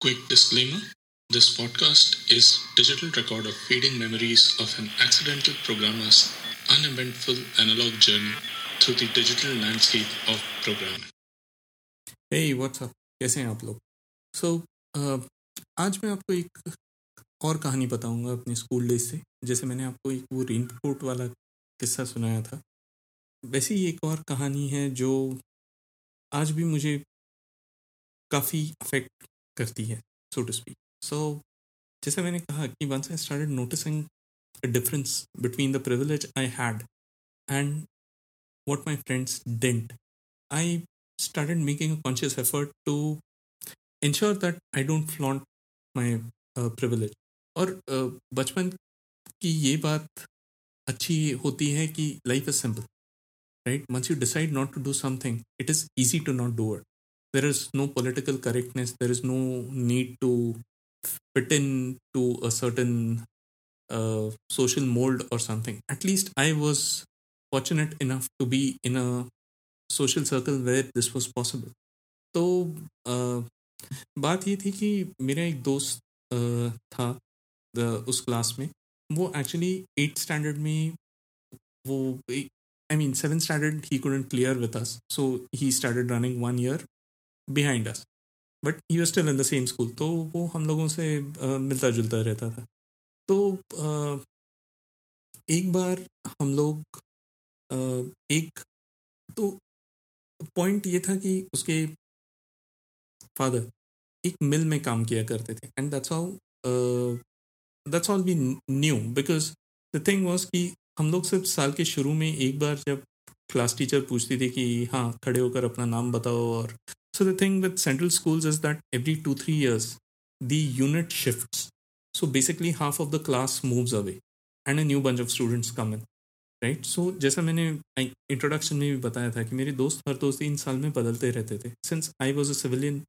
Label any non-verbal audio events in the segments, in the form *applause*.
Quick disclaimer this podcast is digital record of fading memories of an accidental programmer's uneventful analog journey through the digital landscape of programming. Hey, what's up? कैसे हैं आप लोग so so, uh, आज मैं आपको एक और कहानी बताऊँगा अपने स्कूल डेज़ से जैसे मैंने आपको एक वो रेनकोट वाला किस्सा सुनाया था वैसी एक और कहानी है जो आज भी मुझे काफ़ी अफेक्ट करती है सो टू स्पीक सो जैसे मैंने कहा कि once I started noticing a difference between the privilege I had and what my friends didn't I started making a conscious effort to ensure that I don't flaunt my privilege और uh, बचपन की ये बात अच्छी होती है कि life is simple right means you decide not to do something it is easy to not do it there is no political correctness there is no need to fit in to a certain uh, social mold or something at least i was fortunate enough to be in a social circle where this was possible तो uh, बात ये थी कि मेरा एक दोस्त uh, था उस क्लास में वो एक्चुअली एट स्टैंडर्ड में वो I mean seven standard he couldn't clear with us so he started running one year behind us but he was still in the same school तो वो हम लोगों से मिलता जुलता रहता था। तो एक बार हम लोग एक तो पॉइंट ये था कि उसके फादर एक मिल में काम किया करते थे। And that's how that's all we knew because the thing was कि हम लोग सिर्फ़ साल के शुरू में एक बार जब क्लास टीचर पूछती थी कि हाँ खड़े होकर अपना नाम बताओ और So the thing with central schools is that every two, three years, the unit shifts. So basically half of the class moves away and a new bunch of students come in. Right so जैसा मैंने introduction में भी बताया था कि मेरे दोस्त हर दो तीन साल में बदलते रहते थे since I was a civilian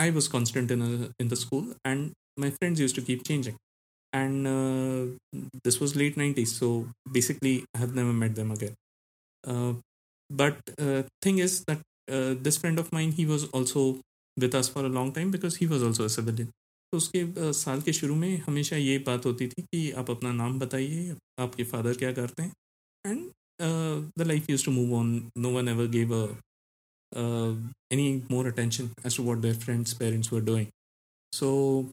I was constant in in the school and my friends use to keep changing and uh, this was late 90s so basically i have never met them again uh, but uh, thing is that uh, this friend of mine he was also with us for a long time because he was also a civilian तो उसके uh, साल के शुरू में हमेशा ये बात होती थी कि आप अपना नाम बताइए आपके फादर क्या करते हैं and the life use to move on no one ever gave any more attention as to what their friends' parents were doing. So,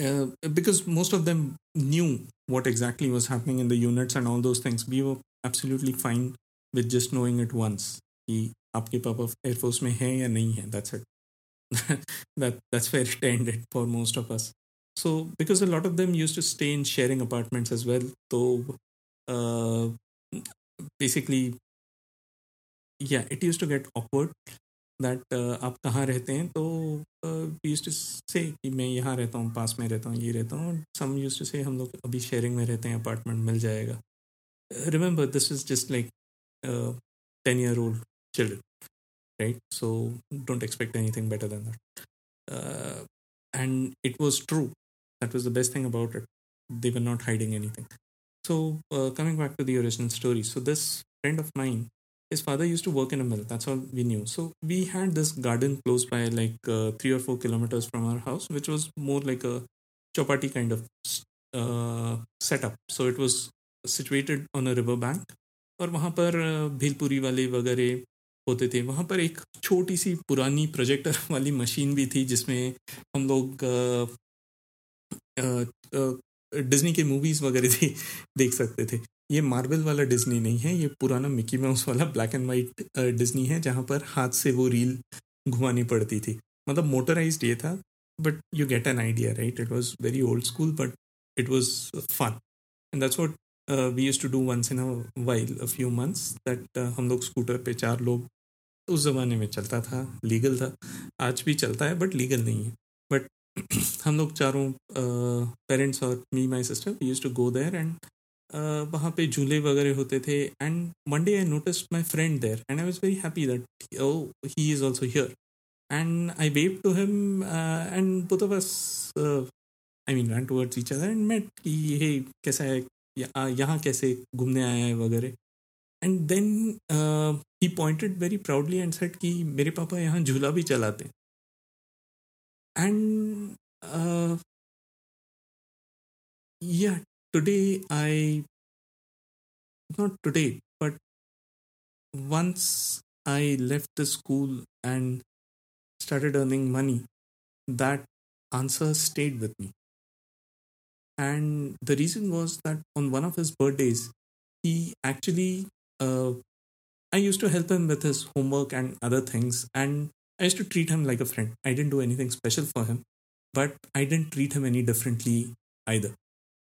uh, because most of them knew what exactly was happening in the units and all those things, we were absolutely fine with just knowing it once. कि आपके पापा air force में हैं या नहीं है? That's it that's where standard for most of us so because a lot of them used to stay in sharing apartments as well तो basically या it used to get awkward that आप कहाँ रहते हैं? तो यूज़ टू से कि मैं यहाँ रहता हूँ, पास में रहता हूँ, ये रहता हूँ सम यूज़ टू से हम लोग अभी शेयरिंग में रहते हैं अपार्टमेंट मिल जाएगा. Remember this is just like ten year old children right so don't expect anything better than that uh, and it was true that was the best thing about it they were not hiding anything so uh, coming back to the original story so this friend of mine his father used to work in a mill that's all we knew so we had this garden close by like uh, three or four kilometers from our house which was more like a chapati kind of uh, setup so it was situated on a river bank और वहाँ पर भेलपुरी वाले वगैरह होते थे। वहाँ पर एक छोटी सी पुरानी प्रोजेक्टर *laughs* वाली मशीन भी थी, जिसमें हम लोग डिज्नी के मूवीज़ वगैरह *laughs* थी देख सकते थे। ये मार्बल वाला डिज्नी नहीं है, ये पुराना मिकी माउस वाला ब्लैक एंड वाइट डिज्नी है, जहाँ पर हाथ से वो रील घुमानी पड़ती थी। मतलब मोटराइज ये था but you get an idea right it was very old school but it was fun and that's what we used to do once in a while a few months that हम लोग scooter पे चार लोग उस ज़माने में चलता था, लीगल था, आज भी चलता है, बट लीगल नहीं है। बट *clears throat* हम लोग चारों पेरेंट्स और me my sister used to go there and वहाँ पे झूले वगैरह होते थे and one day I notice my friend there and I was very happy that oh he is also here and I wave to him and both of us I mean run towards each other and met कि ये कैसा है? यहाँ कैसे घूमने आया है वगैरह। and then he pointed very proudly and said कि मेरे पापा यहाँ झूला भी चलाते and uh, yeah today i not today but once i left the school and started earning money that answer stayed with me and the reason was that on one of his birthdays he actually uh, i used to help him with his homework and other things and i used to treat him like a friend. I didn't do anything special for him but i didn't treat him any differently either.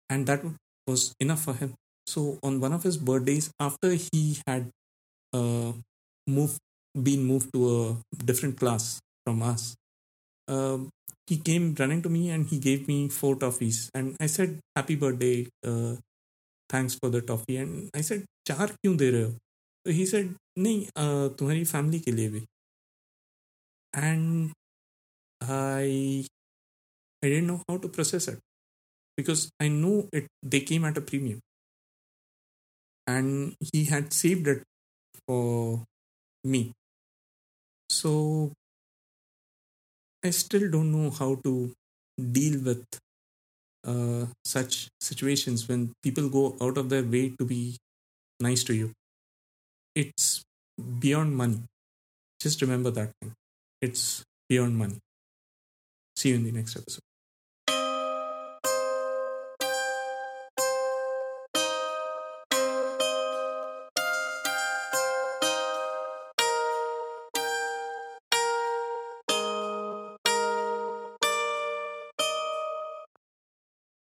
And that was enough for him. So on one of his birthdays after he had uh, moved been moved to a different class from us um, he came running to me and he gave me four toffees and i said happy birthday uh, thanks for the toffee and i said चार क्यों दे रहे हो तो he said नहीं uh, तुम्हारी family के लिए भी and I I didn't know how to process it because I knew it they came at a premium. And he had saved it for me. So I still don't know how to deal with uh, such situations when people go out of their way to be nice to you. It's beyond money. Just remember that thing. It's beyond money. See you in the next episode.